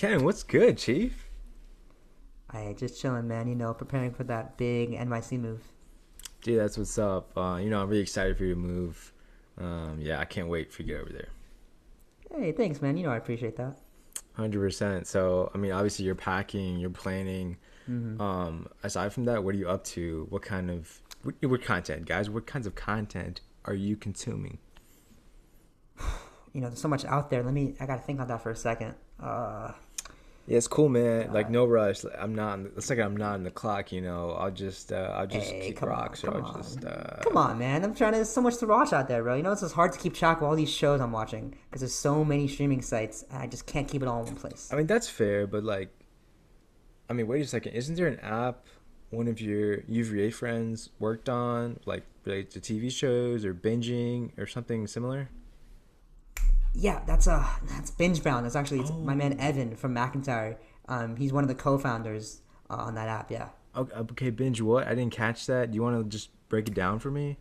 Ken, what's good, Chief? I just chilling, man. You know, preparing for that big NYC move. Dude, that's what's up. Uh, you know, I'm really excited for you to move. Um, yeah, I can't wait for you to get over there. Hey, thanks, man. You know, I appreciate that. Hundred percent. So, I mean, obviously, you're packing, you're planning. Mm-hmm. Um, aside from that, what are you up to? What kind of what, what content, guys? What kinds of content are you consuming? You know, there's so much out there. Let me. I gotta think on that for a second. Uh, Yeah, it's cool, man. Like no rush. I'm not. The, it's like I'm not in the clock. You know, I'll just, uh, I'll just Hey, kick come on, rocks, come on. just. Uh, come on, man. I'm trying to. There's so much to watch out there, bro. You know, it's just hard to keep track of all these shows I'm watching because there's so many streaming sites, and I just can't keep it all in one place. I mean, that's fair, but like, I mean, wait a second. Isn't there an app one of your UVA friends worked on, like related to TV shows or binging or something similar? Yeah, that's uh that's binge bound. That's actually it's my man Evan from McIntire. Um, he's one of the co-founders uh, on that app. Yeah. Okay, okay, binge what? I didn't catch that. Do you want to just break it down for me?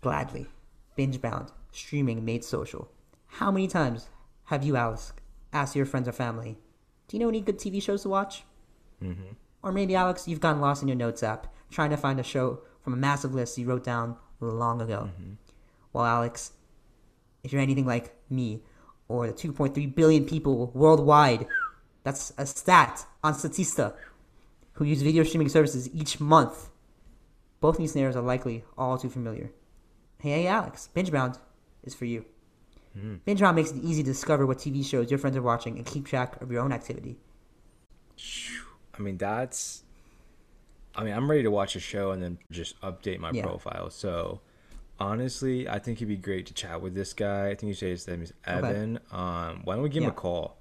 Gladly. Binge bound. Streaming made social. How many times have you, Alex, asked your friends or family, do you know any good TV shows to watch? Mm-hmm. Or maybe, Alex, you've gotten lost in your notes app trying to find a show from a massive list you wrote down long ago. Well, Alex, if you're anything like me or the 2.3 billion people worldwide, that's a stat on Statista, who use video streaming services each month. Both these scenarios are likely all too familiar. Hey, hey, Alex, BingeBound is for you. Hmm. BingeBound makes it easy to discover what TV shows your friends are watching and keep track of your own activity. I mean, that's. I mean, I'm ready to watch a show and then just update my Yeah. profile. So, honestly, I think it'd be great to chat with this guy. I think you say his name is Evan. Um, why don't we give him a call?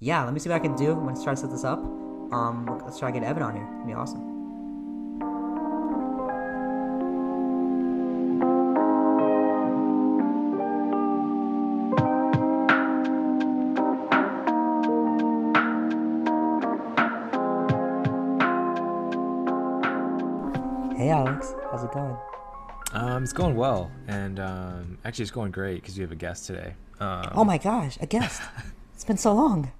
Yeah, let me see what I can do. I'm gonna try to set this up. Um, let's try to get Evan on here. It'd be awesome. It's going well, and um, actually, it's going great because we have a guest today. Um, Oh my gosh, a guest. it's been so long.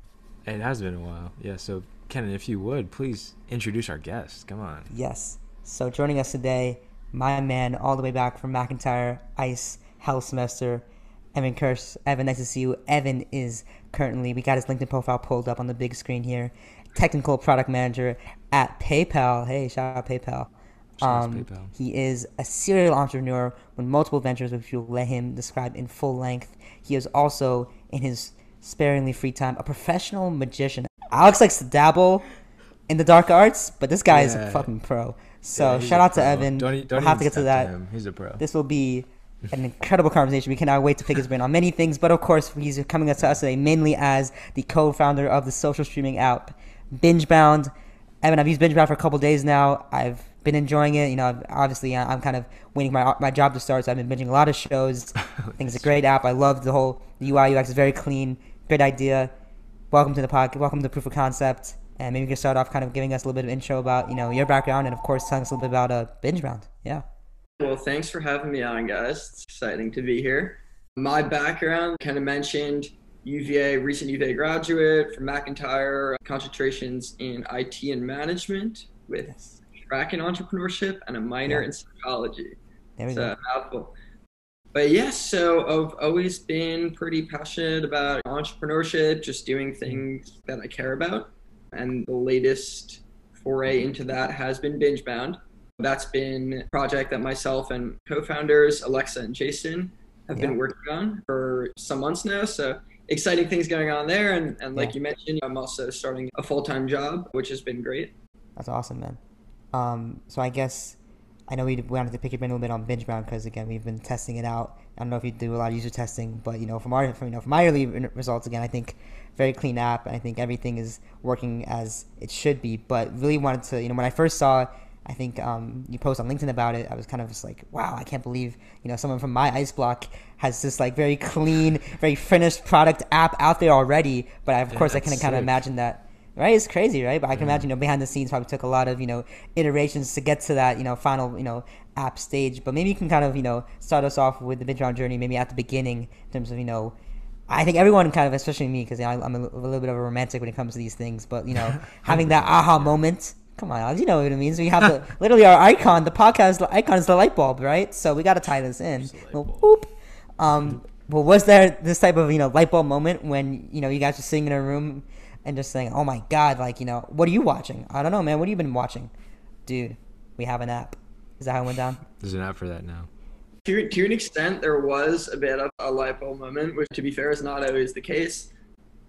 It has been a while. Yeah. So, Kenan, if you would please introduce our guest. Come on. Yes. So joining us today, my man, all the way back from McIntire Ice Hell Semester, Evan Kirsch. Evan, nice to see you. Evan is currently, we got his LinkedIn profile pulled up on the big screen here. Technical product manager at PayPal. Hey, shout out PayPal. To Um, He is a serial entrepreneur with multiple ventures, which you'll let him describe in full length. He is also, in his sparingly free time, a professional magician. Alex likes to dabble in the dark arts, but this guy is a fucking pro. So Yeah, shout out to. Evan. Don't, don't we'll have to get to that. him. He's a pro. This will be an incredible conversation. We cannot wait to pick his brain on many things, but of course, he's coming up to us today mainly as the co-founder of the social streaming app BingeBound. Evan, I've used BingeBound for a couple days now. I've been enjoying it. You know, I've- obviously, I- I'm kind of waiting my my job to start, so I've been binging a lot of shows. I think it's a great app. I love the whole the UI UX is very clean. Great idea. Welcome to the podcast. Welcome to Proof of Concept. And maybe you can start off kind of giving us a little bit of intro about you know your background, and of course, telling us a little bit about a uh, BingeBound. Yeah. Well, thanks for having me on, guys. It's exciting to be here. My background, kind of mentioned UVA, recent UVA graduate from McIntire, concentrations in IT and management with Yes. Track in entrepreneurship and a minor Yeah. in psychology. There we go. a mouthful. But yes, so I've always been pretty passionate about entrepreneurship, just doing mm-hmm. things that I care about. And the latest foray mm-hmm. into that has been Binge Bound. That's been a project that myself and co-founders Alexa and Jason have Yeah. been working on for some months now. So exciting things going on there. And, and like Yeah. you mentioned, I'm also starting a full-time job, which has been great. That's awesome, man. Um, so I guess I know we wanted to pick your brain a little bit on BingeBound because again we've been testing it out. I don't know if you do a lot of user testing, but you know from our from, you know from my early results again, I think very clean app, and I think everything is working as it should be. But really wanted to you know when I first saw. I think um, you post on LinkedIn about it. I was kind of just like, wow, I can't believe you know someone from my ice block has this like very clean, very finished product app out there already. But I, of Yeah, course, I can kind of imagine that right? It's crazy, right? But I can imagine, you know, behind the scenes probably took a lot of, you know, iterations to get to that, you know, final, you know, app stage. But maybe you can kind of, you know, start us off with the BingeBound journey, maybe at the beginning in terms of, you know, I think everyone kind of, especially me, because you know, I'm a, a little bit of a romantic when it comes to these things. But you know, having that aha moment. Come on, Alex, you know what it means. We have the literally our icon, the podcast icon is the light bulb, right? So we got to tie this in. Well, boop. Um, but was there this type of you know light bulb moment when you know you guys were sitting in a room and just saying, "Oh my god!" Like you know, what are you watching? I don't know, man. What have you been watching, dude? We have an app. Is that how it went down? There's an app for that now. To, to an extent, there was a bit of a light bulb moment, which, to be fair, is not always the case.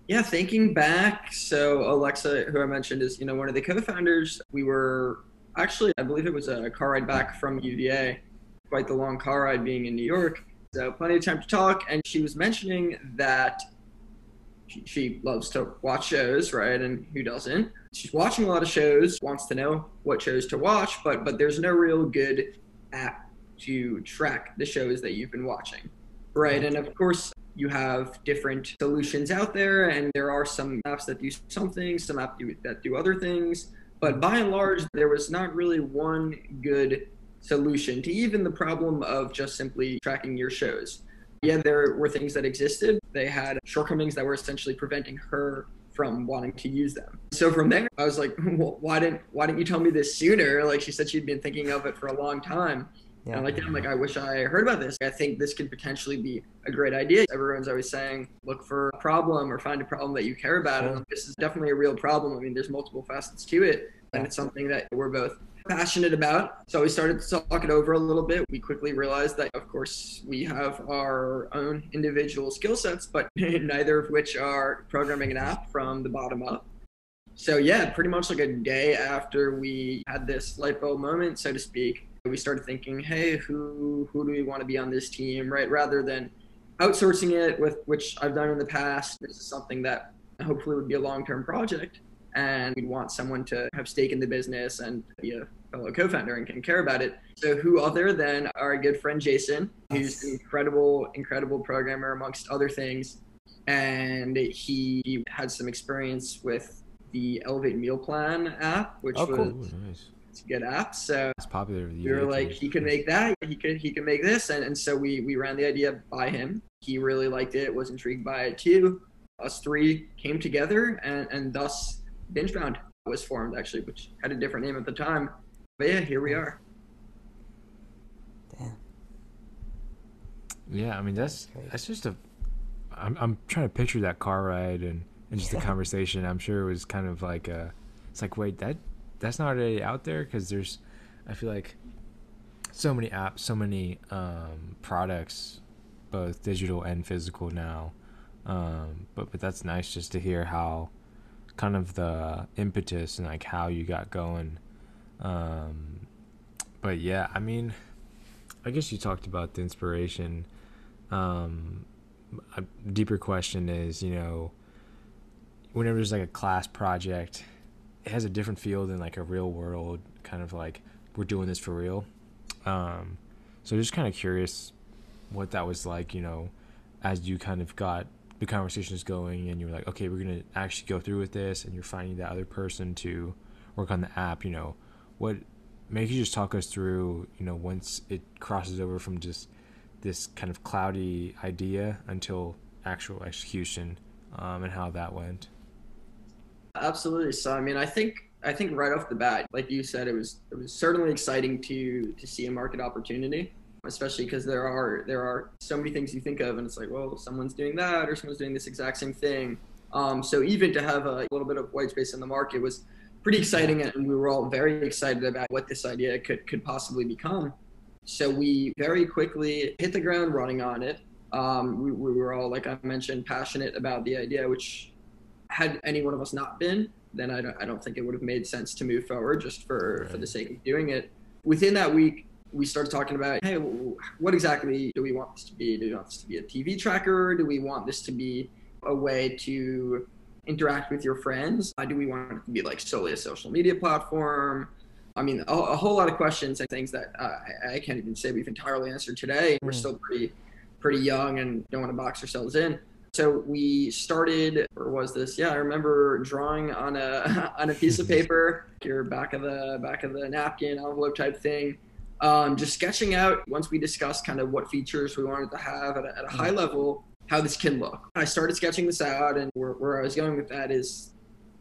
Yeah, thinking back, so Alexa, who I mentioned, is you know one of the co-founders. We were actually, I believe it was a car ride back from UVA, quite the long car ride being in New York. So plenty of time to talk, and she was mentioning that she, she loves to watch shows, right? And who doesn't? She's watching a lot of shows, wants to know what shows to watch, but but there's no real good app to track the shows that you've been watching, right? And of course, you have different solutions out there, and there are some apps that do some things, some apps that do other things. But by and large, there was not really one good solution to even the problem of just simply tracking your shows. Yeah, there were things that existed. They had shortcomings that were essentially preventing her from wanting to use them. So from there, I was like, hmm, well, why didn't why didn't you tell me this sooner? Like she said, she'd been thinking of it for a long time. Yeah. And like I'm like, I wish I heard about this. I think this could potentially be a great idea. Everyone's always saying, look for a problem or find a problem that you care about. And this is definitely a real problem. I mean, there's multiple facets to it, and it's something that we're both passionate about. So we started to talk it over a little bit. We quickly realized that, of course, we have our own individual skill sets, but neither of which are programming an app from the bottom up. So yeah, pretty much like a day after we had this light bulb moment, so to speak, we started thinking, hey, who who do we want to be on this team, right? Rather than outsourcing it with which I've done in the past. This is something that hopefully would be a long-term project and we'd want someone to have stake in the business and be a fellow co-founder and can care about it. So who other than our good friend Jason, who's an incredible, incredible programmer amongst other things. And he had some experience with the Elevate Meal Plan app, which oh, cool. was Ooh, nice. it's a good app. So it's popular. We were like, he can make that, he could he can make this, and, and so we we ran the idea by him. He really liked it, was intrigued by it too. Us three came together, and and thus Bingebound was formed actually, which had a different name at the time. But yeah, here we are. Damn. Yeah, I mean that's that's just a. I'm I'm trying to picture that car ride and and just the conversation. I'm sure it was kind of like a. It's like wait that that's not already out there because there's, I feel like, so many apps, so many um, products, both digital and physical now. Um, but but that's nice just to hear how kind of the impetus and like how you got going. Um, but yeah, I mean, I guess you talked about the inspiration. Um, a deeper question is, you know, whenever there's like a class project, it has a different feel than like a real world kind of like we're doing this for real. Um, so just kind of curious what that was like, you know, as you kind of got the conversation is going and you're like okay we're going to actually go through with this and you're finding that other person to work on the app you know what maybe you just talk us through you know once it crosses over from just this kind of cloudy idea until actual execution um, and how that went. Absolutely. So i mean i think i think right off the bat like you said it was it was certainly exciting to to see a market opportunity especially because there are there are so many things you think of, and it's like, well, someone's doing that, or someone's doing this exact same thing. Um, so even to have a little bit of white space in the market was pretty exciting, and we were all very excited about what this idea could could possibly become. So we very quickly hit the ground running on it. Um, we, we were all, like I mentioned, passionate about the idea, which had any one of us not been, then I don't, I don't think it would have made sense to move forward just for, right. for the sake of doing it. Within that week, we started talking about, hey, what exactly do we want this to be? Do we want this to be a TV tracker? Do we want this to be a way to interact with your friends? Uh, do we want it to be like solely a social media platform? I mean, a, a whole lot of questions and things that uh, I, I, can't even say we've entirely answered today. We're still pretty, pretty young and don't want to box ourselves in. So we started, or was this? Yeah, I remember drawing on a on a piece of paper, your back of the back of the napkin envelope type thing, um, just sketching out once we discussed kind of what features we wanted to have at a, at a high mm-hmm. level how this can look. I started sketching this out, and where, where I was going with that is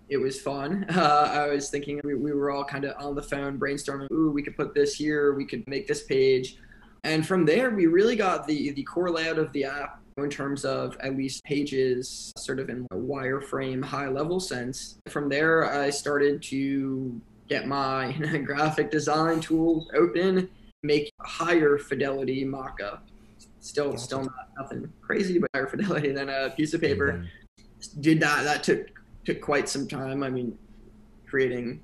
it was fun. Uh, I was thinking we, we were all kind of on the phone brainstorming, ooh, we could put this here, we could make this page. And from there, we really got the, the core layout of the app in terms of at least pages, sort of in a wireframe high level sense. From there, I started to get my graphic design tools open, make higher fidelity mock up. Still, still not nothing crazy, but higher fidelity than a piece of paper. Mm-hmm. Did that. That took took quite some time. I mean, creating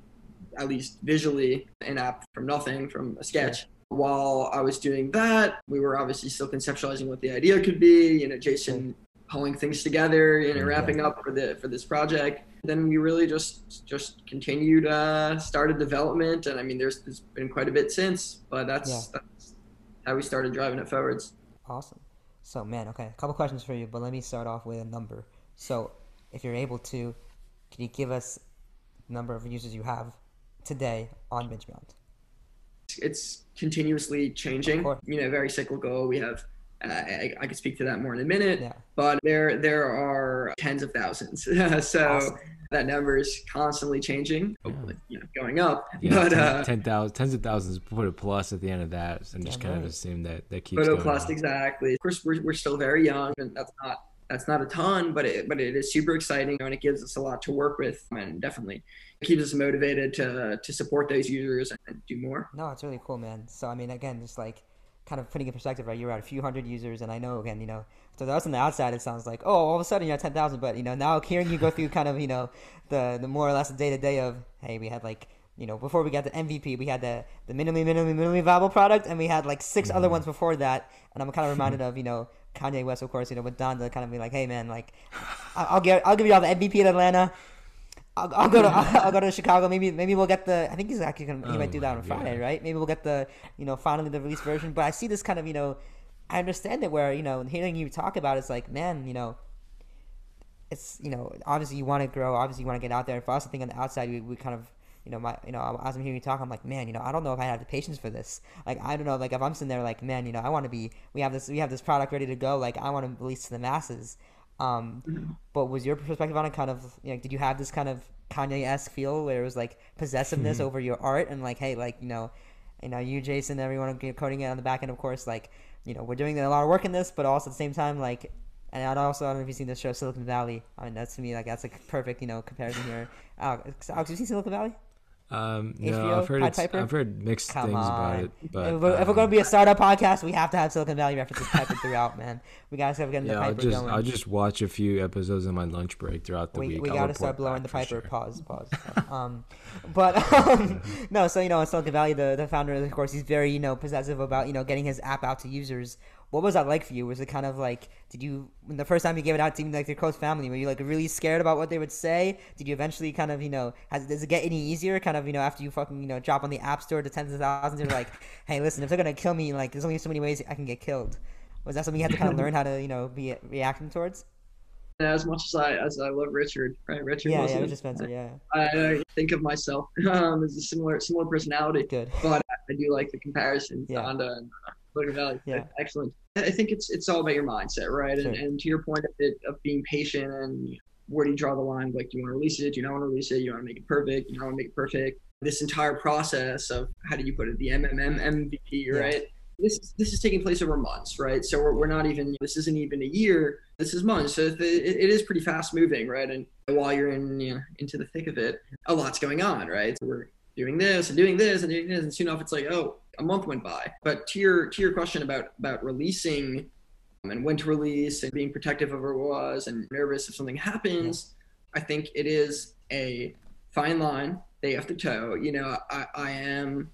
at least visually an app from nothing, from a sketch. While I was doing that, we were obviously still conceptualizing what the idea could be. You know, Jason pulling things together, you know, wrapping up for the for this project. Then we really just just continued, uh, started development, and I mean, there's, there's been quite a bit since, but that's, yeah. that's how we started driving it forwards. Awesome. So, man, okay, a couple questions for you, but let me start off with a number. So, if you're able to, can you give us the number of users you have today on BingeBound? It's continuously changing. You know, very cyclical. We have uh, I, I, could speak to that more in a minute, yeah. but there there are tens of thousands. so awesome. that number is constantly changing, hopefully, you know, going up. Yeah, but ten, uh, 10, 000, tens of thousands, put a plus at the end of that, and just kind right. of assume that that keeps. Put a plus, exactly. Of course, we're, we're still very young, and that's not that's not a ton, but it, but it is super exciting and it gives us a lot to work with and definitely keeps us motivated to to support those users and do more. No, it's really cool, man. So I mean, again, just like kind of putting in perspective, right? You're at a few hundred users, and I know again, you know, to us on the outside, it sounds like oh, all of a sudden you're at ten thousand, but you know, now hearing you go through kind of you know the the more or less day to day of hey, we had like you know, before we got the MVP, we had the the minimally, minimally, minimally viable product, and we had like 6 mm-hmm. other ones before that. And I'm kind of reminded of, you know, Kanye West, of course, you know, with Donda kind of be like, hey man, like, I'll get, I'll give you all the MVP in Atlanta. I'll, I'll go to, I'll, I'll, go to Chicago. Maybe, maybe we'll get the. I think he's actually gonna. He oh might do that on Friday, God. right? Maybe we'll get the, you know, finally the release version. But I see this kind of, you know, I understand it where you know, hearing you talk about it's like, man, you know, it's you know, obviously you want to grow, obviously you want to get out there. And for us, I think on the outside, we, we kind of you know, my, you know, as I'm hearing you talk, I'm like, man, you know, I don't know if I have the patience for this. Like, I don't know, like, if I'm sitting there, like, man, you know, I want to be, we have this, we have this product ready to go. Like, I want to release to the masses. Um, but was your perspective on it kind of, you know, did you have this kind of Kanye esque feel where it was like possessiveness mm-hmm. over your art and like, hey, like, you know, you know, you, Jason, everyone coding it on the back end, of course, like, you know, we're doing a lot of work in this, but also at the same time, like, and I also I don't know if you've seen the show Silicon Valley. I mean, that's to me like that's a perfect, you know, comparison here. Alex, Alex, have you seen Silicon Valley? Um, no, HBO, I've heard, I've heard mixed Come things on. about it. But if we're, um, we're, going to be a startup podcast, we have to have Silicon Valley references Piper throughout, man. We got to start getting yeah, the Piper I'll just, going. I'll just watch a few episodes on my lunch break throughout the we, week. We got to start blowing the Piper. Sure. Pause, pause. um, but um, no, so you know, in Silicon Valley, the the founder, of course, he's very you know possessive about you know getting his app out to users what was that like for you? Was it kind of like, did you, when the first time you gave it out to like your close family, were you like really scared about what they would say? Did you eventually kind of, you know, has, does it get any easier? Kind of, you know, after you fucking, you know, drop on the app store to tens of thousands, you're like, hey, listen, if they're gonna kill me, like, there's only so many ways I can get killed. Was that something you had to kind of learn how to, you know, be reacting towards? Yeah, as much as I as I love Richard, right? Richard. Yeah, yeah, Richard Spencer. Yeah. I, I, think of myself um, as a similar similar personality. Good. But I do like the comparison yeah. Donda and uh, Valley. Yeah. Excellent. I think it's it's all about your mindset, right? Sure. And, and to your point of, it, of being patient and where do you draw the line? Like, do you want to release it? Do you not want to release it? You want to make it perfect? You don't want to make it perfect? This entire process of how do you put it? The MMM MVP, right? This this is taking place over months, right? So we're, we're not even this isn't even a year. This is months. So it, it is pretty fast moving, right? And while you're in you know, into the thick of it, a lot's going on, right? So we're doing this and doing this and doing this, and soon enough it's like, oh, a month went by. But to your to your question about about releasing and when to release and being protective of what was and nervous if something happens, I think it is a fine line they have to toe. You know, I, I am,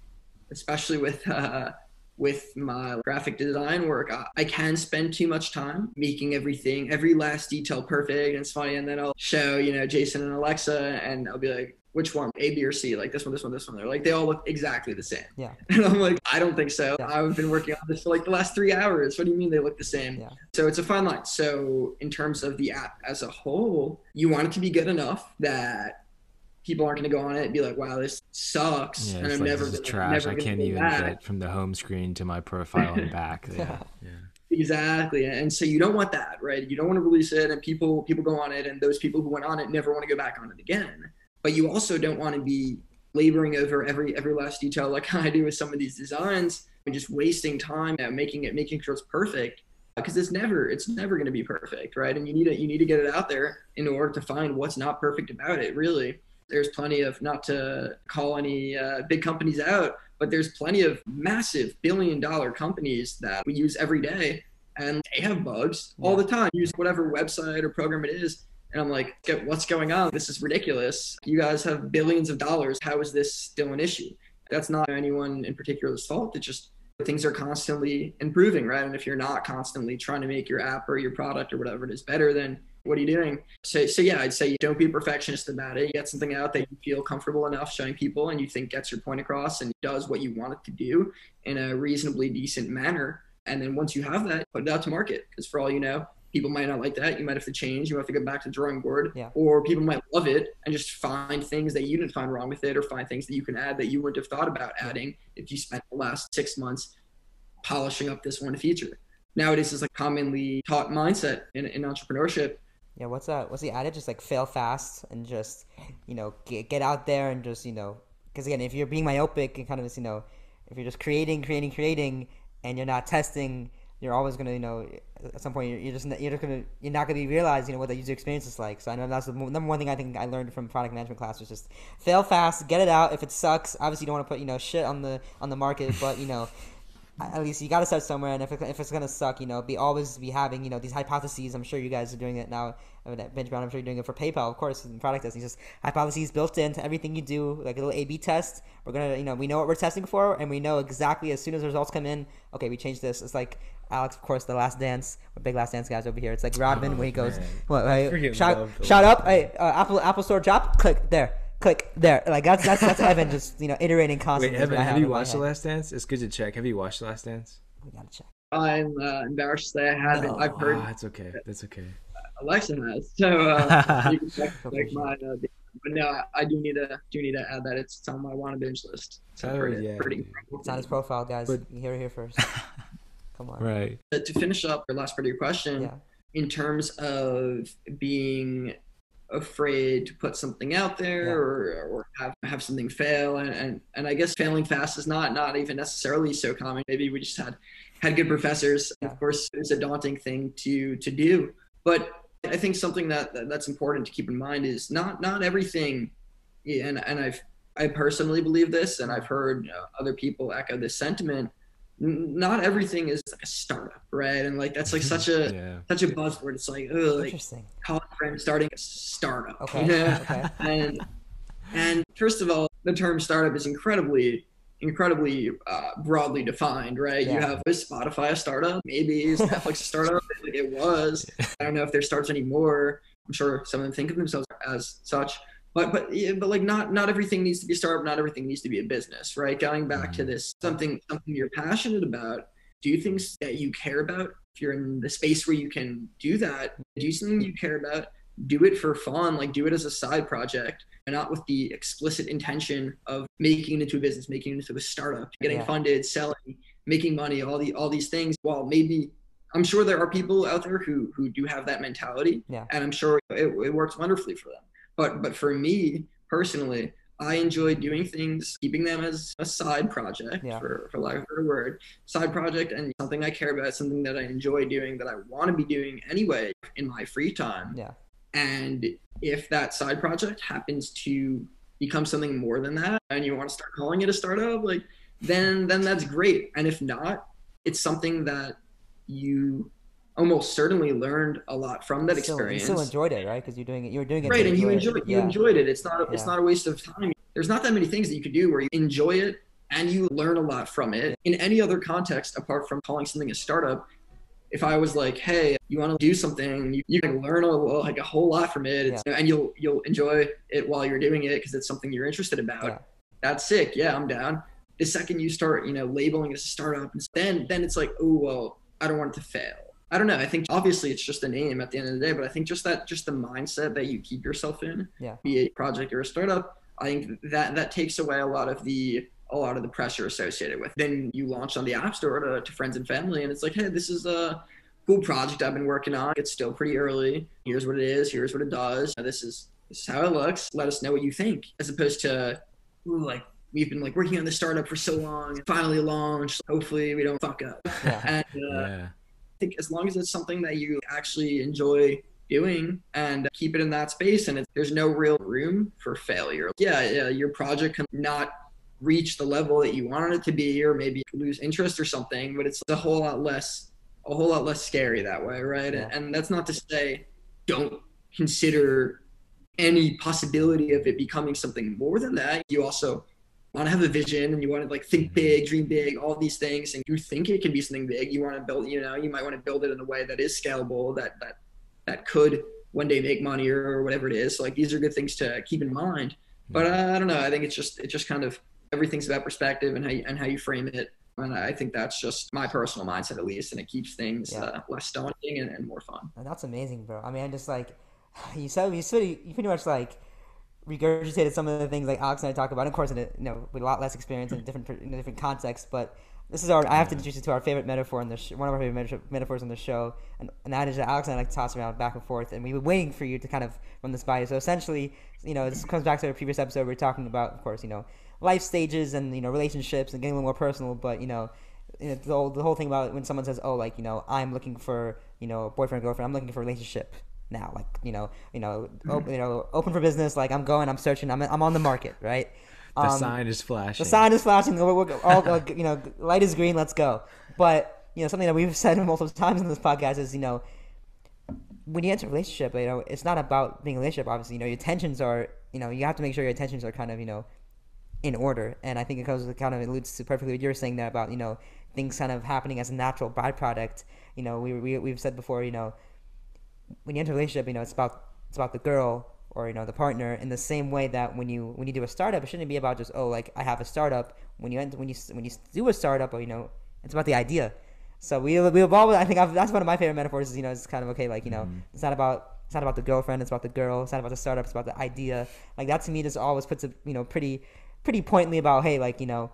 especially with uh, with my graphic design work, I, I, can spend too much time making everything, every last detail perfect. And it's funny. And then I'll show, you know, Jason and Alexa, and I'll be like, which one, A, B, or C? Like this one, this one, this one. They're like, they all look exactly the same. Yeah. And I'm like, I don't think so. Yeah. I've been working on this for like the last three hours. What do you mean they look the same? Yeah. So it's a fine line. So in terms of the app as a whole, you want it to be good enough that people aren't going to go on it and be like, wow, this sucks. Yeah, and I'm like, never, this is trash. I can't even back. get from the home screen to my profile and back. Yeah. yeah. Exactly. And so you don't want that, right? You don't want to release it and people people go on it and those people who went on it never want to go back on it again. But you also don't want to be laboring over every every last detail like I do with some of these designs and just wasting time and making it making sure it's perfect because it's never it's never going to be perfect, right? And you need to you need to get it out there in order to find what's not perfect about it, really. There's plenty of not to call any uh, big companies out, but there's plenty of massive billion dollar companies that we use every day and they have bugs all the time. Use whatever website or program it is. And I'm like, what's going on? This is ridiculous. You guys have billions of dollars. How is this still an issue? That's not anyone in particular's fault. It's just things are constantly improving, right? And if you're not constantly trying to make your app or your product or whatever it is better, then what are you doing? So, so yeah, I'd say don't be perfectionist about it. Get something out that you feel comfortable enough showing people and you think gets your point across and does what you want it to do in a reasonably decent manner. And then once you have that, put it out to market. Because for all you know, people might not like that. You might have to change. You have to go back to the drawing board. Yeah. Or people might love it and just find things that you didn't find wrong with it or find things that you can add that you wouldn't have thought about adding if you spent the last six months polishing up this one feature. Nowadays is a commonly taught mindset in, in entrepreneurship. Yeah, what's that? What's the adage? Just like fail fast and just, you know, get, get out there and just, you know, because again, if you're being myopic and kind of, you know, if you're just creating, creating, creating, and you're not testing, you're always gonna, you know, at some point you're, you're just you're just gonna you're not gonna be realizing you know, what the user experience is like. So I know that's the number one thing I think I learned from product management class was just fail fast, get it out. If it sucks, obviously you don't want to put you know shit on the on the market, but you know at least you got to start somewhere. And if, it, if it's gonna suck you know be always be having you know these hypotheses. I'm sure you guys are doing it now. I mean, bench i'm sure you're doing it for paypal of course in product testing. Just hypotheses built into everything you do like a little a b test. We're gonna you know we know what we're testing for and we know exactly as soon as the results come in okay we change this. It's like alex of course the last dance big last dance guys over here it's like rodman oh, when he goes man. what right, shout, shout up hey uh, apple apple store drop click there click there. Like that's that's that's Evan just you know iterating constantly. Wait, Evan, have, have you watched The Last Dance? It's good to check. Have you watched The Last Dance? We gotta check. I'm uh, embarrassed that I haven't. No. I've heard. Oh, that's okay. That's okay. Alexa has. So uh, you can check like my. Uh, but no, I do need to do need to add that it's, on my wanna binge list. So oh, pretty, yeah. Pretty it's on his profile, guys. But, you hear it here first. Come on. Right. To finish up your last part of your question, yeah. in terms of being afraid to put something out there yeah. or, or have, have something fail and, and and i guess failing fast is not not even necessarily so common maybe we just had had good professors yeah. of course it's a daunting thing to to do but i think something that that's important to keep in mind is not not everything and and i've i personally believe this and i've heard uh, other people echo this sentiment not everything is like a startup, right? And like that's like such a yeah. such a buzzword. It's like oh, like Interesting. college friend starting a startup. Okay. Yeah. okay. and and first of all, the term startup is incredibly incredibly uh, broadly defined, right? Yeah. You have is Spotify a startup? Maybe is Netflix a startup? like it was. I don't know if they're startups anymore. I'm sure some of them think of themselves as such but but but like not not everything needs to be a startup not everything needs to be a business right going back to mm-hmm. this something something you're passionate about do things that you care about if you're in the space where you can do that do something you care about do it for fun like do it as a side project and not with the explicit intention of making it into a business making it into a startup getting yeah. funded selling making money all the all these things while maybe i'm sure there are people out there who who do have that mentality yeah. and i'm sure it, it works wonderfully for them but but for me personally, I enjoy doing things, keeping them as a side project, yeah. for, for lack of a better word, side project and something I care about, something that I enjoy doing, that I want to be doing anyway in my free time. Yeah. And if that side project happens to become something more than that, and you want to start calling it a startup, like then then that's great. And if not, it's something that you almost certainly learned a lot from that still, experience. You still enjoyed it, right? Because you're doing it. You were doing it. Right, and you enjoyed it. you yeah. enjoyed it. It's not. A, it's not a waste of time. There's not that many things that you could do where you enjoy it and you learn a lot from it. In any other context, apart from calling something a startup, if I was like, "Hey, you want to do something? You, you can learn a, like a whole lot from it, yeah. and you'll you'll enjoy it while you're doing it because it's something you're interested about." That's sick. Yeah, I'm down. The second you start, you know, labeling as a startup, then then it's like, "Oh well, I don't want it to fail." I don't know. I think obviously it's just a name at the end of the day, but I think just that just the mindset that you keep yourself in, yeah. be a project or a startup, I think that that takes away a lot of the a lot of the pressure associated with. Then you launch on the App Store to, to friends and family, and it's like, hey, this is a cool project I've been working on. It's still pretty early. Here's what it is. Here's what it does. This is this is how it looks. Let us know what you think, as opposed to ooh, like we've been like working on the startup for so long. Finally launched. Hopefully we don't fuck up. Yeah. And uh, yeah. I think as long as it's something that you actually enjoy doing and keep it in that space and there's no real room for failure. Yeah, yeah your project can not reach the level that you wanted it to be or maybe lose interest or something but it's a whole lot less a whole lot less scary that way right? Yeah. and that's not to say don't consider any possibility of it becoming something more than that. You also want to have a vision and you want to like think big, dream big, all these things, and you think it can be something big. You want to build, you know, you might want to build it in a way that is scalable, that that that could one day make money or, or whatever it is. So like these are good things to keep in mind. But uh, I don't know. I think it's just it just kind of everything's about perspective and how you, and how you frame it. And I think that's just my personal mindset at least, and it keeps things Yeah. uh, less daunting and, and more fun. And that's amazing, bro. I mean, I'm just like, you said, you said, you pretty much like regurgitated some of the things like Alex and I talk about. Of course, in a, you know, with a lot less experience in a different in different context. But this is our. I have to introduce you to our favorite metaphor in the sh- one of our favorite meta- metaphors on the show, and, and that is that Alex and I like to toss around back and forth, and we've been waiting for you to kind of run this by you. So essentially, you know, this comes back to our previous episode. We are talking about, of course, you know, life stages and you know relationships and getting a little more personal. But you know, you know, the whole the whole thing about when someone says, "Oh, like you know, I'm looking for you know boyfriend girlfriend. I'm looking for a relationship now. Like you know, you know, op- you know, open for business. Like I'm going. I'm searching. I'm I'm on the market. Right. The Um, sign is flashing. the sign is flashing. We're, we're all, uh, you know, light is green. Let's go. But you know, something that we've said multiple times in this podcast is, you know, when you enter a relationship, you know, it's not about being a relationship. Obviously, you know, your intentions are, you know, you have to make sure your intentions are kind of, you know, in order. And I think it goes kind of alludes to perfectly what you were saying there about, you know, things kind of happening as a natural byproduct. You know, we, we we've said before, you know, when you enter a relationship, you know, it's about it's about the girl or you know the partner in the same way that when you when you do a startup, it shouldn't be about just oh like I have a startup. When you enter, when you when you do a startup, or you know, it's about the idea. So we we evolve. I think I've, that's one of my favorite metaphors. Is you know, it's kind of okay. Like you know, mm-hmm. it's not about it's not about the girlfriend. It's about the girl. It's not about the startup. It's about the idea. Like that to me just always puts a you know pretty pretty pointedly about hey like you know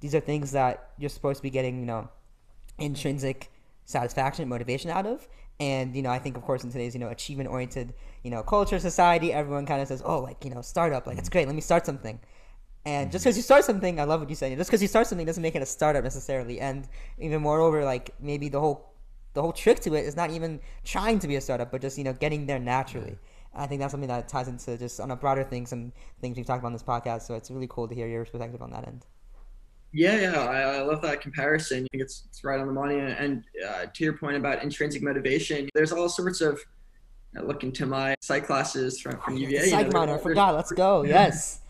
these are things that you're supposed to be getting you know intrinsic satisfaction and motivation out of. And you know i think of course in today's you know achievement oriented you know culture society everyone kind of says oh like you know startup like it's great let me start something. And just mm-hmm. because you start something i love what you said just because you start something doesn't make it a startup necessarily. And even moreover like maybe the whole the whole trick to it is not even trying to be a startup but just you know getting there naturally. I think that's something that ties into just on a broader thing some things we've talked about on this podcast so it's really cool to hear your perspective on that end Yeah, yeah, I, I love that comparison. I think it's, it's right on the money. And uh, to your point about intrinsic motivation, there's all sorts of uh, look into my psych classes from, from UVA. you know, Psych minor, I forgot. Let's go. Yes.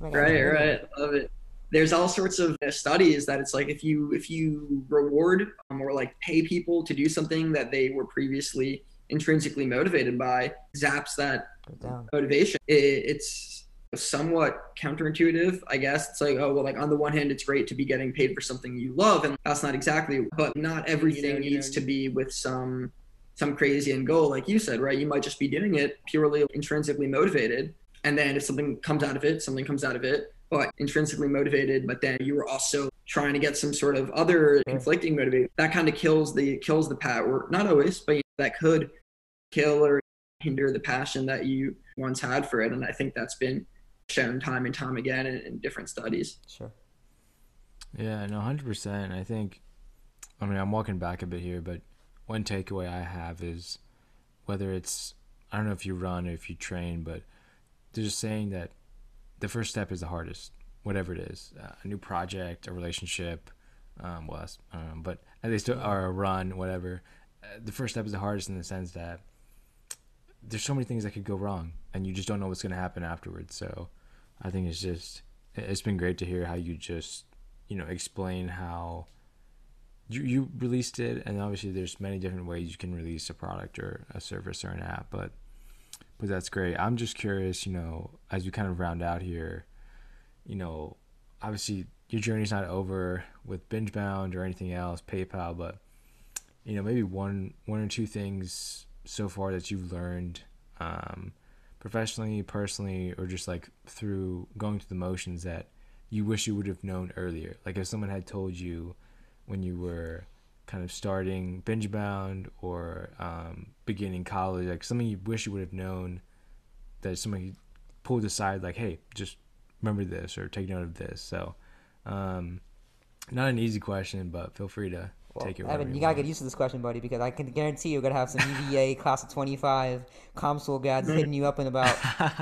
Oh God, right right love it there's all sorts of uh, studies that it's like if you if you reward um, or like pay people to do something that they were previously intrinsically motivated by zaps that Put it down. motivation it, it's somewhat counterintuitive i guess. It's like oh well like on the one hand it's great to be getting paid for something you love and that's not exactly but not everything you needs know, to be with some some crazy end goal like you said right? You might just be doing it purely intrinsically motivated and then if something comes out of it something comes out of it but intrinsically motivated but then you were also trying to get some sort of other conflicting motivation. That kind of kills the kills the pat or not always but that could kill or hinder the passion that you once had for it and i think that's been shown time and time again in, in different studies Sure. Yeah, no, hundred percent. I think. I mean, I'm walking back a bit here, but one takeaway I have is whether it's I don't know if you run or if you train, but they're just saying that the first step is the hardest, whatever it is, uh, a new project, a relationship, um, well, I but at least or a run, whatever. Uh, the first step is the hardest in the sense that there's so many things that could go wrong, and you just don't know what's going to happen afterwards. So, I think it's just it's been great to hear how you just you know explain how you you released it. And obviously there's many different ways you can release a product or a service or an app but but that's great. I'm just curious you know as we kind of round out here you know obviously your journey's not over with bingebound or anything else paypal but you know maybe one one or two things so far that you've learned um, professionally personally or just like through going through the motions that you wish you would have known earlier? Like if someone had told you when you were kind of starting binge bound or um, beginning college, like something you wish you would have known that somebody pulled aside, like, hey, just remember this or take note of this. So, um, not an easy question, but feel free to Well, take it. Evan, you you gotta get used to this question, buddy, because I can guarantee you're gonna have some UVA class of 25 com school grads hitting you up in about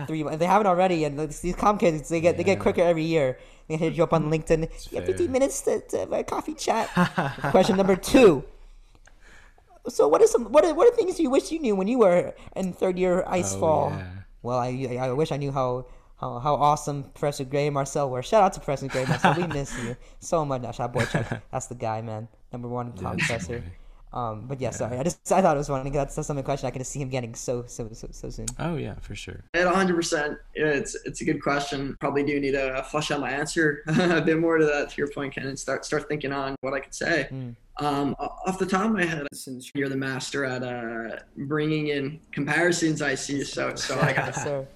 three months. If they haven't already, and these com kids, they get they get quicker every year. They hit you up on mm, LinkedIn. You have 15 minutes to, to have a coffee chat. question number two. So what are some what are, what are things you wish you knew when you were in third year ice Oh, fall? yeah. Well, I I wish I knew how. How, how awesome Professor Gray and Marcel were. Shout out to Professor Gray Marcel. We miss you so much. Shout out boy Chuck. That's the guy, man. Number one Yeah, com professor. great. Um, but yeah, sorry. I just I thought it was funny. 'cause That's, that's something question I can just see him getting so so so, so soon. Oh yeah, for sure. At 100%, it's it's a good question. Probably do need to flesh out my answer a bit more to that. To your point, Ken, and start start thinking on what I could say. Mm. Um, off the top of my head, since you're the master at uh, bringing in comparisons, I see. So so I got Yes, sir.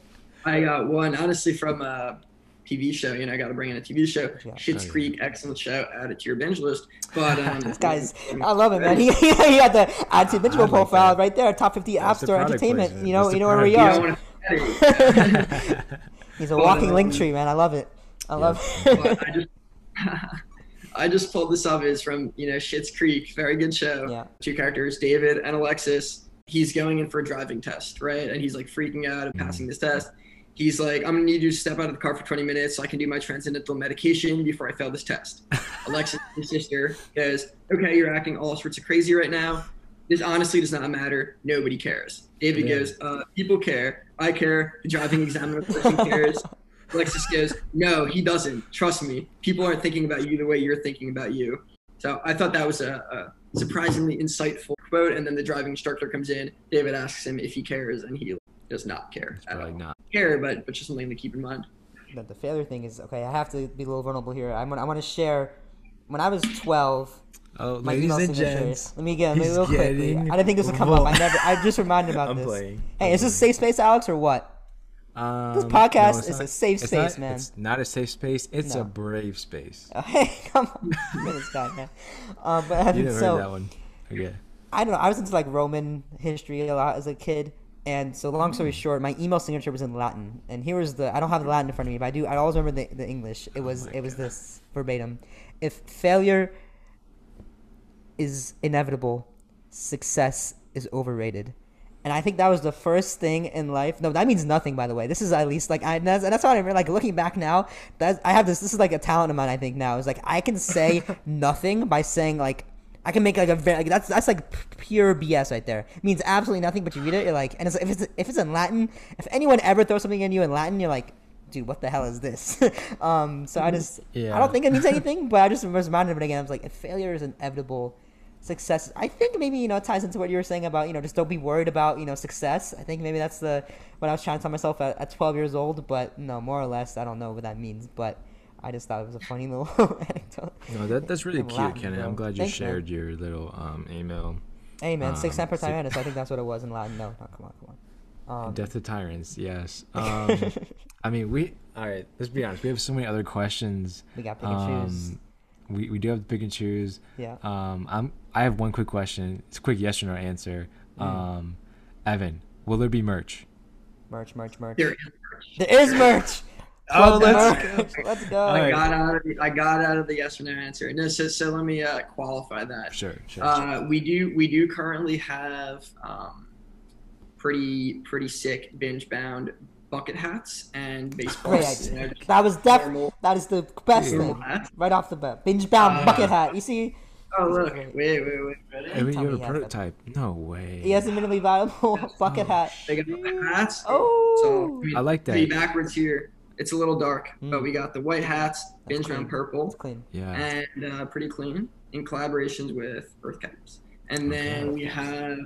I got one honestly from a TV show. You know, I got to bring in a TV show. Yeah. Schitt's Oh, yeah. Creek, excellent show. Add it to your binge list. But um, This guy's, I love it, man. He, he had the add to Mitchell I like profile that. right there, top 50 app That's the store entertainment. placement. You know, That's you know where we are. don't want to say it. He's a Well, walking um, link tree, man. I love it. I Yeah. love it. I just I just pulled this up is from you know Schitt's Creek, very good show. Yeah. Two characters, David and Alexis. He's going in for a driving test, right? And he's like freaking out and passing this test. He's like, I'm gonna need you to step out of the car for 20 minutes so I can do my transcendental medication before I fail this test. Alexis, his sister, goes, Okay, you're acting all sorts of crazy right now. This honestly does not matter. Nobody cares. David Yeah. goes, uh, People care. I care. The driving examiner person cares. Alexis goes, No, he doesn't. Trust me. People aren't thinking about you the way you're thinking about you. So I thought that was a, a surprisingly insightful quote. And then the driving instructor comes in. David asks him if he cares, and he does not care It's probably not. Care, but but just something to keep in mind. But the failure thing is okay. I have to be a little vulnerable here. I'm gonna, I want to share. When I was 12, Oh, my ladies email and signature. gents. Let me get let me real quickly. I didn't think this would come up. I never. I just reminded about I'm this. playing. Hey, is this a safe space, Alex, or what? Um, This podcast it's is not- a safe space, not- man. It's not a safe space. It's No. a brave space. Uh, hey, come on, Look at this guy, man. Um, but You never so heard that one. Okay. I don't know. I was into like Roman history a lot as a kid, and so long story short, my email signature was in Latin. And here was the I don't have the Latin in front of me, but I do. I always remember the, the English. It oh was my it was God. this verbatim: If failure is inevitable, success is overrated. And I think that was the first thing in life. No, that means nothing, by the way. This is at least like I. and That's, and that's what I remember. Like looking back now, that I have this. This is like a talent of mine. I think now is like I can say nothing by saying like I can make like a very like that's that's like pure BS right there. It means absolutely nothing. But you read it, you're like, and it's, if it's if it's in Latin, if anyone ever throws something at you in Latin, you're like, dude, what the hell is this? um, so I just yeah. I don't think it means anything, but I just was reminded of it again. I was like, if failure is inevitable, success. I think maybe you know it ties into what you were saying about you know just don't be worried about you know success. I think maybe that's the what I was trying to tell myself at, at 12 years old. But no, more or less, I don't know what that means. But I just thought it was a funny little anecdote. No, that that's really In cute, Latin, Kenny. bro. I'm glad you Thanks, man. shared your little um, email. Hey man, sic Um, semper so- tyrannis. I think that's what it was in Latin. No, no, come on, come on. Um, Death to tyrants. Yes. Um, I mean, we. All right. Let's be honest. We have so many other questions. we got pick and choose. Um, we we do have to pick and choose. Yeah. Um, I'm. I have one quick question. It's a quick yes or no answer. Mm. Um, Evan, will there be merch? Merch, merch, merch. There, There is merch. Oh, let's merch. Let's go. I right. got out of the, I got out of the yes or no answer. No, so, so let me uh, qualify that. Sure. Sure. sure. Uh, we do we do currently have um, pretty pretty sick binge bound bucket hats and baseball. Great hats, you know, idea. just That was definitely That is the best Dude. thing. Right off the bat. Binge bound Uh, bucket hat. You see, Oh look! Wait, wait, wait. Ready? Evan, tell you me have he a has that. prototype? No way. he has a minimally viable bucket hat. They got the hats. Oh. So mean, I like that. be that. backwards here. It's a little dark, Mm. but we got the white hats, binge clean. bound purple, It's clean. Yeah. and uh, pretty clean in collaborations with Earth Caps. And then Okay. we have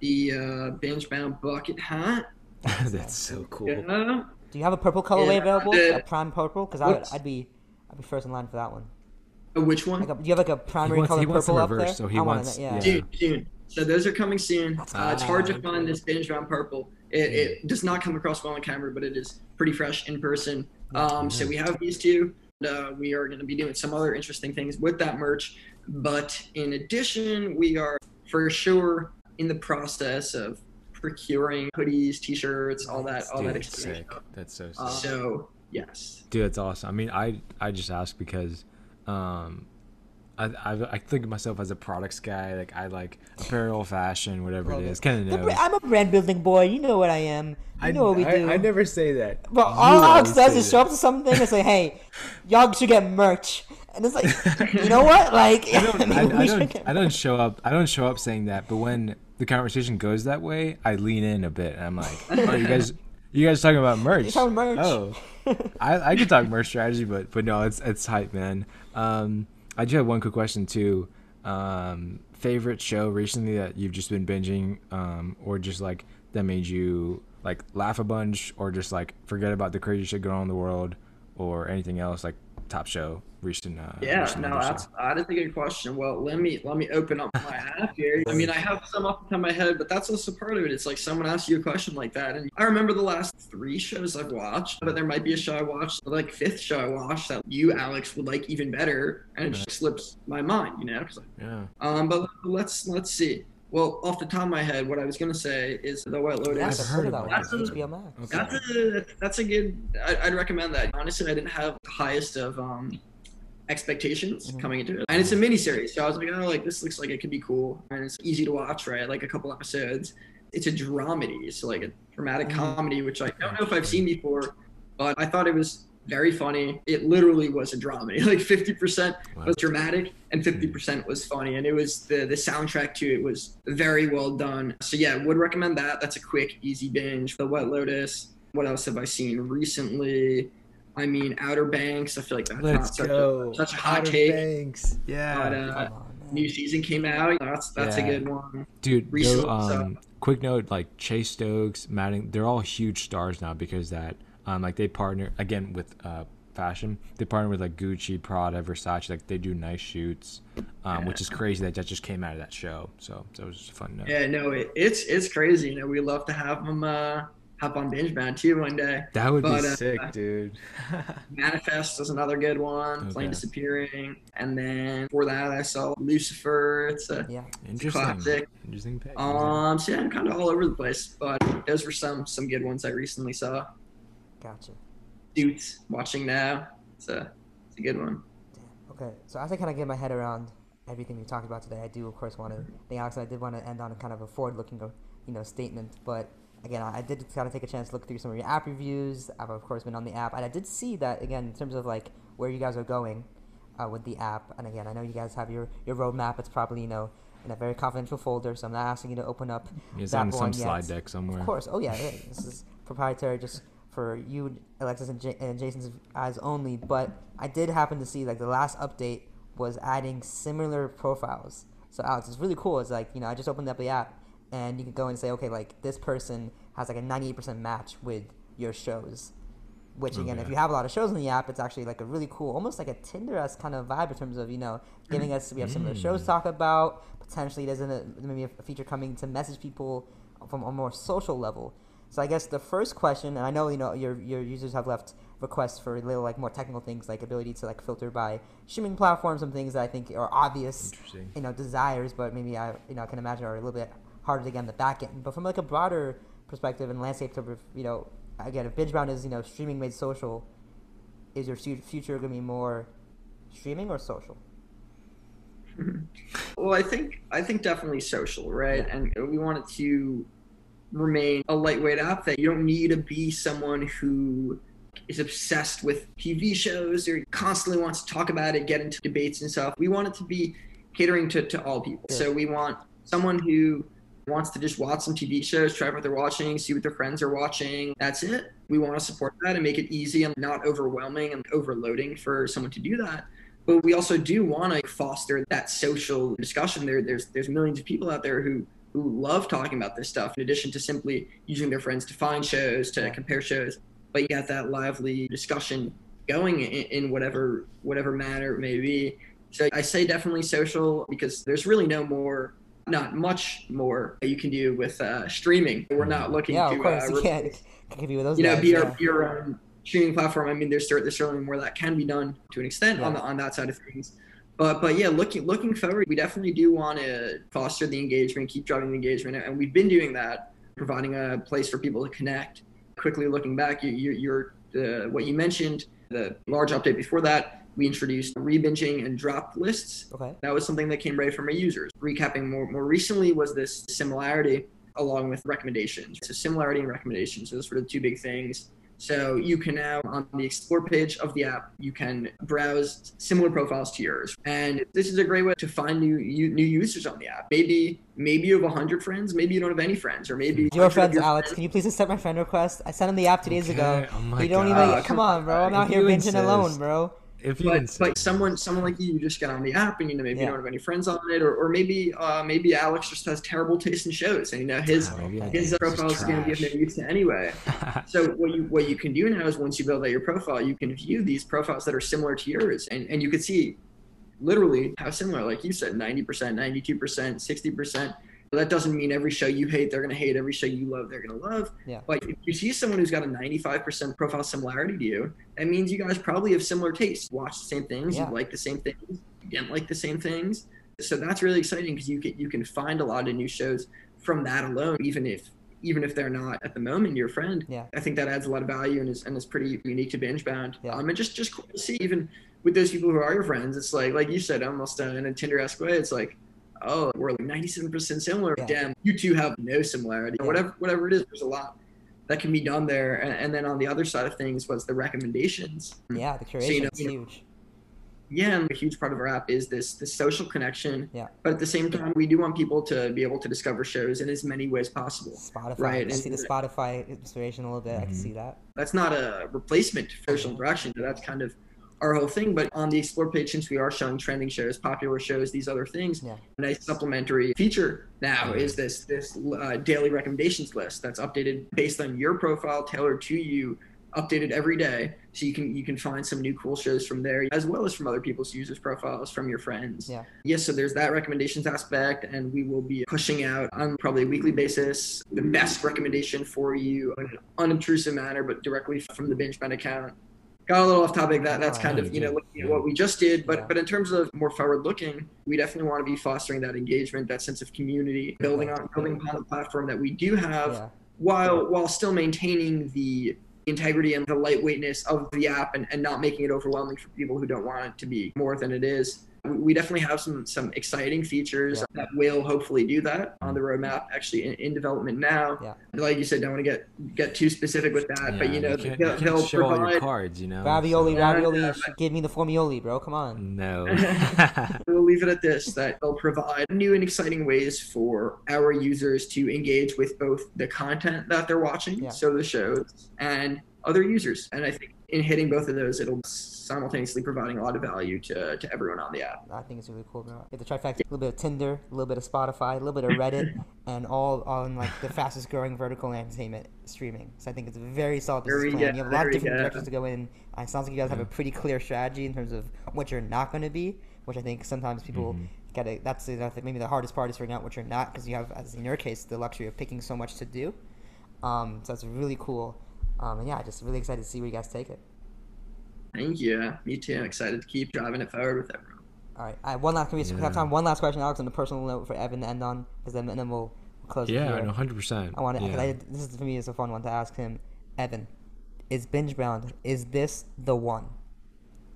the uh, binge bound bucket hat. That's so cool. Yeah. Do you have a purple colorway Yeah, available? the- A prime purple? Because I would, I'd be, I'd be first in line for that one. Uh, which one? Like, a, do you have like a He primary wants, color he wants the purple up reverse, there? so he I wants. know- yeah. yeah. Soon, soon. So those are coming soon. Uh, it's hard to find this binge bound purple. It, it does not come across well on camera, but it is pretty fresh in person. Um, so we have these two. Uh, we are going to be doing some other interesting things with that merch. But in addition, we are for sure in the process of procuring hoodies, t-shirts, all that, all Dude, that sick. stuff. That's so sick. Uh, so yes, Dude, that's awesome. I mean, I I just ask because, um, I, I I think of myself as a products guy. Like I like apparel, fashion, whatever it is. Kind The of bra- know. I'm a brand building boy. You know what I am. You I know what we I, do. I never say that. But You all Alex does is show up to something and say, "Hey, y'all should get merch," and it's like, you know what? Like, I don't, maybe I, I don't, I don't show up. I don't show up saying that. But when the conversation goes that way, I lean in a bit, and I'm like, "Oh, you guys, you guys talking about merch? You're talking merch. Oh, I, I could talk merch strategy, but but no, it's it's hype, man. Um, I do have one quick question too. Um, favorite show recently that you've just been binging, um, or just like that made you like laugh a bunch, or just like forget about the crazy shit going on in the world, or anything else like top show recent. Uh, yeah, recent no, that's that is a good question. Well, let me let me open up my app here. I mean, I have some off the top of my head, but that's also part of it. It's like someone asks you a question like that, and I remember the last three shows I've watched, but there might be a show I watched, like fifth show I watched that you, Alex, would like even better, and it just slips my mind, you know yeah. Um, but let's let's see. Well, off the top of my head, what I was gonna say is the White Lotus. I've heard of that that. one. HBO Max. Okay. That's a that's a good. I, I'd recommend that. Honestly, I didn't have the highest of um expectations Mhm. coming into it, and it's a mini series, so I was like, oh, like this looks like it could be cool, and it's easy to watch, right? Like a couple episodes. It's a dramedy, so like a dramatic Mhm. comedy, which I don't know if I've seen before, but I thought it was very funny. It literally was a dramedy. Like 50% Wow. was dramatic and 50% was funny. And it was the the soundtrack to it was very well done. So yeah, would recommend that. That's a quick, easy binge. The White Lotus. What else have I seen recently? I mean, Outer Banks. I feel like that's not Let's such go. a such a hot Outer take. Banks. Yeah. But uh, new season came out. That's that's Yeah. a good one. Dude, recently, no, um, so- quick note, like Chase Stokes, Madden, they're all huge stars now because that, um, like they partner again with uh, fashion. They partner with like Gucci, Prada, Versace. Like they do nice shoots, um, which is crazy that that just came out of that show. So that was just a fun note. Yeah, no, it, it's it's crazy. You know, we love to have them uh, hop on Binge Bound too one day. That would But, be uh, sick, dude. Manifest is another good one. Plane Disappearing, and then for that I saw Lucifer. It's a Yeah. Interesting. classic. Interesting pick. um. So yeah, I'm kind of all over the place, but those were some some good ones I recently saw. Gotcha. Suits watching now. It's a it's a good one. Damn. Okay, so as I kind of get my head around everything we talked about today, I do of course want to thank Alex. I did want to end on a kind of a forward-looking, you know, statement. But again, I I did kind of take a chance to look through some of your app reviews. I've of course been on the app, and I did see that again in terms of like where you guys are going uh, with the app. And again, I know you guys have your your roadmap. It's probably you know in a very confidential folder, so I'm not asking you to open up It's that on some one slide deck somewhere. Of course. Oh yeah, yeah. This is proprietary, just for you, Alexis, and, J- and Jason's eyes only. But I did happen to see like the last update was adding similar profiles. So Alex, it's really cool. It's like you know I just opened up the app and you can go and say okay like this person has like a 98% match with your shows. Which again, if you have a lot of shows in the app, it's actually like a really cool, almost like a Tinder-esque kind of vibe in terms of you know giving us we have similar shows to talk about. Potentially, there's a, maybe a feature coming to message people from a more social level. So I guess the first question, and I know you know your your users have left requests for little like more technical things like ability to like filter by streaming platforms, some things that I think are obvious, you know, desires, but maybe I you know I can imagine are a little bit harder to get on the back end. But from like a broader perspective and landscape of you know, again, if binge BingeBound is you know streaming made social, is your future going to be more streaming or social? Well, I think I think definitely social, right? Yeah. And we want it to remain a lightweight app that you don't need to be someone who is obsessed with TV shows or constantly wants to talk about it, get into debates and stuff. We want it to be catering to, to all people. Yeah. So we want someone who wants to just watch some TV shows, try what they're watching, see what their friends are watching. That's it. We want to support that and make it easy and not overwhelming and overloading for someone to do that. But we also do want to foster that social discussion. There, there's there's millions of people out there who who love talking about this stuff. In addition to simply using their friends to find shows, to Yeah. compare shows, but you got that lively discussion going in, in whatever whatever manner it may be. So I say definitely social because there's really no more not much more that you can do with uh, streaming. We're not looking Yeah, to of course. uh, you can't, with those you know, guys. be yeah. your, your own streaming platform. I mean, there's there's certainly more that can be done to an extent on the, on that side of things. But but yeah, looking looking forward, we definitely do want to foster the engagement, keep driving the engagement, and we've been doing that, providing a place for people to connect. Quickly looking back, you, you, you're uh, what you mentioned, the large update before that, we introduced rebinging and drop lists. Okay. That was something that came right from our users. Recapping more more recently was this similarity along with recommendations. So similarity and recommendations. So Those were the two big things. So you can now on the explore page of the app, you can browse similar profiles to yours. And this is a great way to find new new users on the app. Maybe maybe you have 100 friends, maybe you don't have any friends or maybe Your 100 friends, your Alex, friends- can you please accept my friend request? I sent him the app two days ago. Oh my you don't God. even. Come on, bro. I'm If out here you binging insist. alone, bro. If you but, insist. but someone someone like you, you just get on the app and you know maybe Yeah. you don't have any friends on it or, or maybe uh, maybe Alex just has terrible taste in shows and you know his Oh, I his profile is going to be of no use to anyway. So what you what you can do now is once you build out your profile, you can view these profiles that are similar to yours, and and you can see literally how similar, like you said, ninety percent, ninety two percent, sixty percent. That doesn't mean every show you hate they're gonna hate. Every show you love they're gonna love. Yeah. But if you see someone who's got a ninety five percent profile similarity to you, that means you guys probably have similar tastes. Watch the same things. Yeah. You like the same things. You didn't like the same things. So that's really exciting because you can you can find a lot of new shows from that alone, even if even if they're not at the moment your friend. Yeah. I think that adds a lot of value and is and is pretty unique to binge bound. Yeah. Um, and just just cool to see even with those people who are your friends. It's like like you said, almost uh, in a Tinder esque way. It's like, oh, we're like ninety seven percent similar. Yeah. Damn, you two have no similarity. Yeah. Whatever whatever it is, there's a lot that can be done there. And, and then on the other side of things was the recommendations. Yeah, the you know- is huge. Yeah, and a huge part of our app is this this social connection. Yeah. But at the same time, we do want people to be able to discover shows in as many ways possible. Spotify. Right, I see the and- Spotify inspiration a little bit. I can Mhm. see that. that's not a replacement for social interaction. That's kind of our whole thing. But on the explore page, since we are showing trending shows, popular shows, these other things, Yeah. a nice supplementary feature now Mhm. is this this uh, daily recommendations list that's updated based on your profile, tailored to you, updated every day. So you can you can find some new cool shows from there, as well as from other people's users' profiles, from your friends. Yeah. Yes, so there's that recommendations aspect, and we will be pushing out on probably a weekly basis the best recommendation for you in an unobtrusive manner, but directly from the BingeBound account. Got a little off topic. That that's oh, kind of you know looking at what we just did, but but in terms of more forward looking, we definitely want to be fostering that engagement, that sense of community, building on building upon the platform that we do have, Yeah. while while still maintaining the integrity and the lightweightness of the app and, and not making it overwhelming for people who don't want it to be more than it is. We- We definitely have some some exciting features Yeah. that will hopefully do that on the mm-hmm. roadmap, actually in, in development now. Yeah. Like you said, don't want to get get too specific with that, yeah, but you know can't, they'll, you can't they'll show all your cards, you know. Ravioli, Yeah, ravioli. yeah, sh- Give me the formioli, bro. Come on. No. We'll leave it at this: that they'll provide new and exciting ways for our users to engage with both the content that they're watching, Yeah. so the shows, and other users. And I think in hitting both of those, it'll simultaneously providing a lot of value to, to everyone on the app. I think it's really cool, bro. Get the trifecta: a little bit of Tinder, a little bit of Spotify, a little bit of Reddit, and all on like the fastest growing vertical entertainment streaming. So I think it's a very solid business plan. good, You have a lot of different good. directions to go in. It sounds like you guys have a pretty clear strategy in terms of what you're not going to be, which I think sometimes people Mhm. get it. That's the- I think maybe the hardest part is figuring out what you're not because you have, as in your case, the luxury of picking so much to do. Um, so that's really cool. Um, and yeah, just really excited to see where you guys take it. Thank you. Me too. I'm excited to keep driving it forward with everyone. All right, I, one last. Can we have time? One last question, Alex, on the personal note for Evan to end on, because then, and then we'll close yeah, here. no, hundred percent. I want to. Yeah. this is for me is a fun one to ask him. Evan, is binge bound? Is this the one?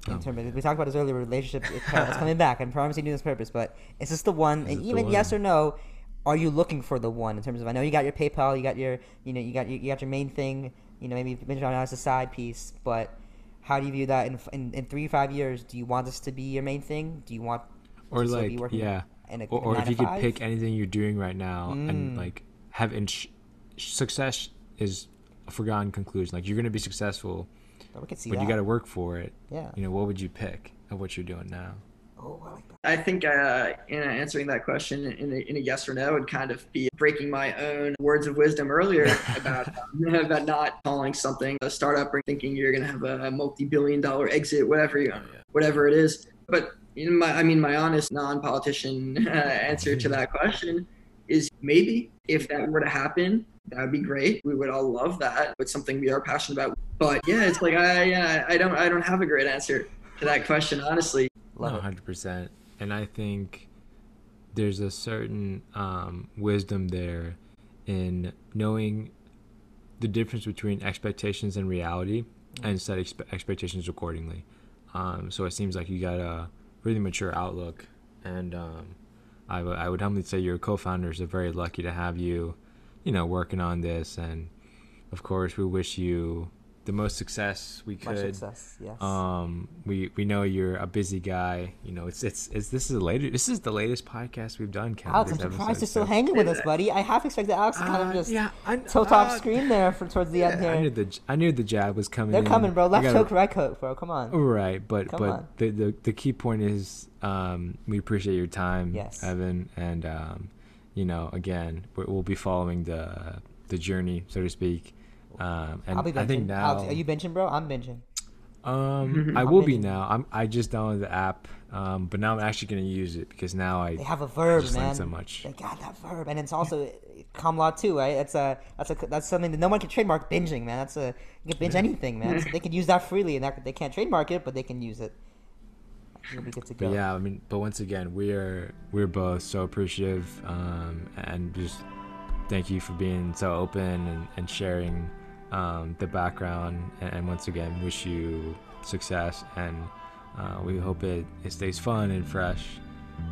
In Oh terms of, we talked about this earlier. Relationship, it- it's coming back. I promise you, do this purpose. But is this the one? Is And it the even yes or no, are you looking for the one? In terms of, I know you got your PayPal, you got your, you know, you got you, you got your main thing. You know, maybe bound as a side piece, but. How do you view that in, in in three five years? Do you want this to be your main thing? Do you want or to still be like working yeah, in a, or, or if you could pick anything you're doing right now Mm. and like have in success is a forgotten conclusion. Like you're gonna be successful, we could see but that. you got to work for it. yeah. You know, what would you pick of what you're doing now? Oh, I like that. I think uh, in answering that question in a, in a yes or no would kind of be breaking my own words of wisdom earlier about um, about not calling something a startup or thinking you're going to have a multi-billion dollar exit, whatever you, Oh, yeah. whatever it is. But in my, I mean, my honest non-politician uh, answer to that question is maybe if that were to happen, that would be great. We would all love that. It's something we are passionate about. But yeah, it's like I, I don't, I don't have a great answer to that question, honestly. Love no, it. hundred percent. And I think there's a certain um, wisdom there in knowing the difference between expectations and reality, and set expe- expectations accordingly. Um, so it seems like you got a really mature outlook, and um, I would I would humbly say your co-founders are very lucky to have you, you know, working on this. And of course, we wish you the most success we Much could. success. Yes. Um, we we know you're a busy guy. You know, it's it's, it's this is the latest this is the latest podcast we've done. Ken, Alex, I'm surprised episode, you're still so- hanging with us, buddy. I half expected Alex to kind Uh, of just yeah, I, tilt off uh, screen there for towards the end yeah, I here. knew the I knew the jab was coming. They're in. coming, bro. Left gotta- hook, right hook, bro. Come on. Right, but Come but the, the the key point is um, we appreciate your time, Yes. Evan, and um, you know, again, we'll be following the the journey, so to speak. Um, and I'll be benching. I think now, Alex, are you benching, bro? I'm benching. um, I I'm will be now. I'm I just downloaded the app, um, but now I'm actually gonna use it because now I They have a verb, just man. so much. They got that verb, and it's also com law too, right? That's a that's a that's something that no one can trademark. Binging, man. That's a you can binge anything, man. So they can use that freely, and that, they can't trademark it, but they can use it. You'll to go. But yeah, I mean, but once again, we are we're both so appreciative, um, and just thank you for being so open and, and sharing um, the background. And, once again, wish you success, and uh, we hope it, it stays fun and fresh.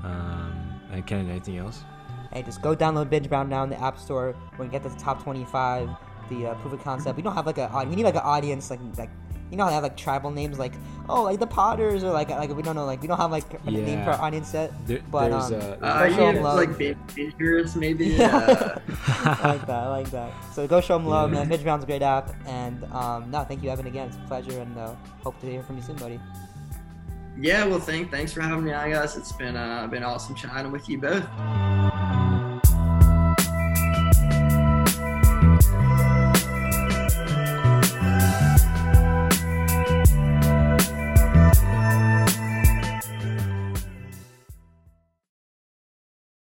Um, and Ken, anything else? Hey, just go download Binge Bound now in the App Store. We're gonna get the top 25, the uh, proof of concept. We don't have like a we need like an audience like like you know how they have like tribal names like oh like the Potters or like like we don't know like we don't have like a name for Yeah. our audience yet. There, But, there's um, uh, Uh, Go show 'em yeah, love. like bin- bingers, maybe. Yeah. I like that. I like that. So go show them love, man. Binge Bound's a great app, and um, no, thank you, Evan, again. It's a pleasure, and uh, hope to hear from you soon, buddy. yeah, well, thank, thanks for having me on, guys. It's been uh, been awesome chatting with you both.